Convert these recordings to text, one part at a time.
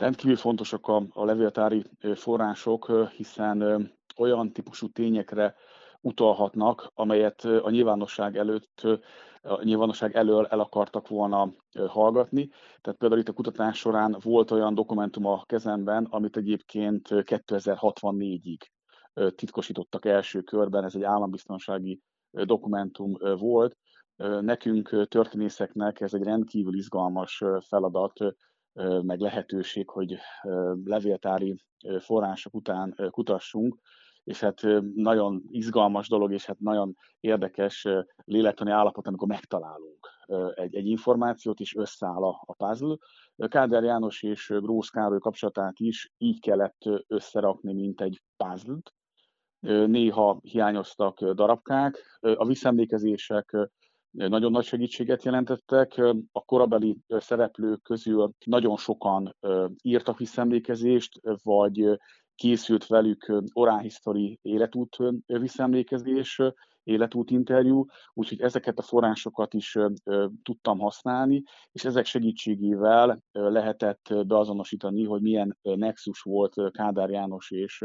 Rendkívül fontosak a, a levéltári források, hiszen olyan típusú tényekre utalhatnak, amelyet a nyilvánosság előtt, a nyilvánosság elől el akartak volna hallgatni. Tehát például itt a kutatás során volt olyan dokumentum a kezemben, amit egyébként 2064-ig titkosítottak első körben, ez egy állambiztonsági dokumentum volt. Nekünk, történészeknek ez egy rendkívül izgalmas feladat, meg lehetőség, hogy levéltári források után kutassunk, és hát nagyon izgalmas dolog, és hát nagyon érdekes lélektani állapot, amikor megtalálunk egy, egy információt, és összeáll a, a puzzle. Kádár János és Grósz Károly kapcsolatát is így kellett összerakni, mint egy puzzle-t. Néha hiányoztak darabkák, a visszaemlékezések nagyon nagy segítséget jelentettek. A korabeli szereplők közül nagyon sokan írtak visszaemlékezést, vagy készült velük Oral History életút visszaemlékezés, életút interjú, úgyhogy ezeket a forrásokat is tudtam használni, és ezek segítségével lehetett beazonosítani, hogy milyen nexus volt Kádár János és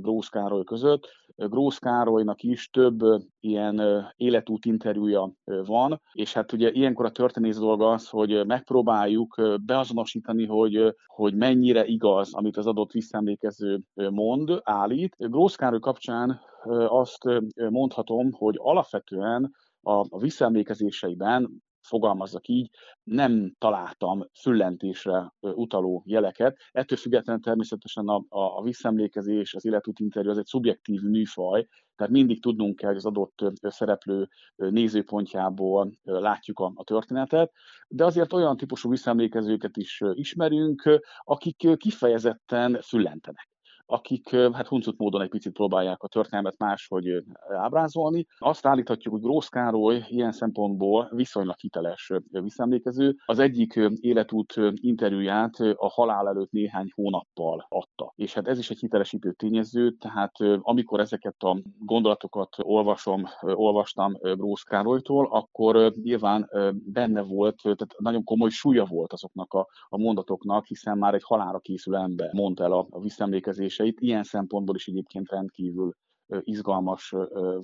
Grósz Károly között. Grósz Károlynak is több ilyen életút interjúja van, és hát ugye ilyenkor a történész dolga az, hogy megpróbáljuk beazonosítani, hogy, hogy mennyire igaz, amit az adott visszaemlékező mond, állít. Grósz Károly kapcsán azt mondhatom, hogy alapvetően a visszaemlékezéseiben fogalmazzak így, nem találtam füllentésre utaló jeleket. Ettől függetlenül természetesen a, a, a visszaemlékezés, az életút interjú az egy szubjektív műfaj, tehát mindig tudnunk kell, hogy az adott szereplő nézőpontjából látjuk a, a történetet, de azért olyan típusú visszaemlékezőket is ismerünk, akik kifejezetten füllentenek akik hát huncut módon egy picit próbálják a történelmet máshogy ábrázolni. Azt állíthatjuk, hogy Grósz Károly ilyen szempontból viszonylag hiteles visszaemlékező. Az egyik életút interjúját a halál előtt néhány hónappal adta. És hát ez is egy hitelesítő tényező, tehát amikor ezeket a gondolatokat olvasom, olvastam Grósz Károlytól, akkor nyilván benne volt, tehát nagyon komoly súlya volt azoknak a, a mondatoknak, hiszen már egy halára készül ember mondta el a, a visszaemlékezés kérdéseit. Ilyen szempontból is egyébként rendkívül izgalmas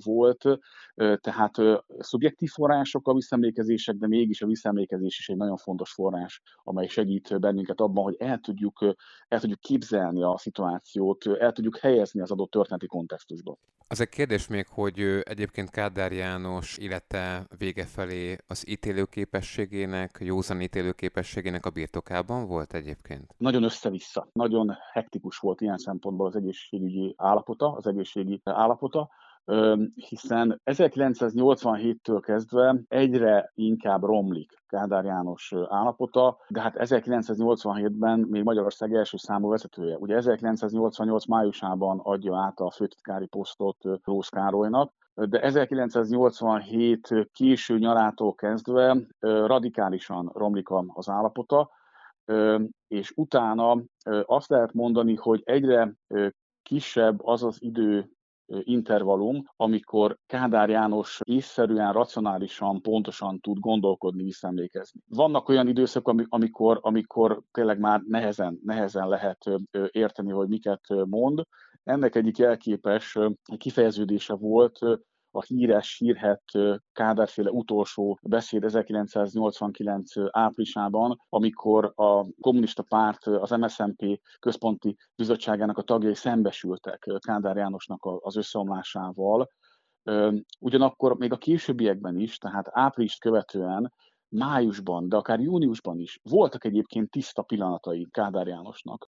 volt. Tehát szubjektív források a visszaemlékezések, de mégis a visszaemlékezés is egy nagyon fontos forrás, amely segít bennünket abban, hogy el tudjuk, el tudjuk képzelni a szituációt, el tudjuk helyezni az adott történeti kontextusba. Az egy kérdés még, hogy egyébként Kádár János élete vége felé az ítélőképességének, józan ítélőképességének a birtokában volt egyébként? Nagyon össze-vissza, nagyon hektikus volt ilyen szempontból az egészségügyi állapota, az egészségi állapota, hiszen 1987-től kezdve egyre inkább romlik Kádár János állapota, de hát 1987-ben még Magyarország első számú vezetője. Ugye 1988 májusában adja át a főtitkári posztot Rósz Károlynak, de 1987 késő nyarától kezdve radikálisan romlik az állapota, és utána azt lehet mondani, hogy egyre kisebb az az idő intervallum, amikor Kádár János észszerűen, racionálisan, pontosan tud gondolkodni, visszaemlékezni. Vannak olyan időszakok, amikor, amikor tényleg már nehezen, nehezen lehet érteni, hogy miket mond. Ennek egyik elképes kifejeződése volt a híres, hírhet Kádárféle utolsó beszéd 1989 áprilisában, amikor a kommunista párt, az MSZNP központi bizottságának a tagjai szembesültek Kádár Jánosnak az összeomlásával. Ugyanakkor még a későbbiekben is, tehát áprilist követően májusban, de akár júniusban is voltak egyébként tiszta pillanatai Kádár Jánosnak.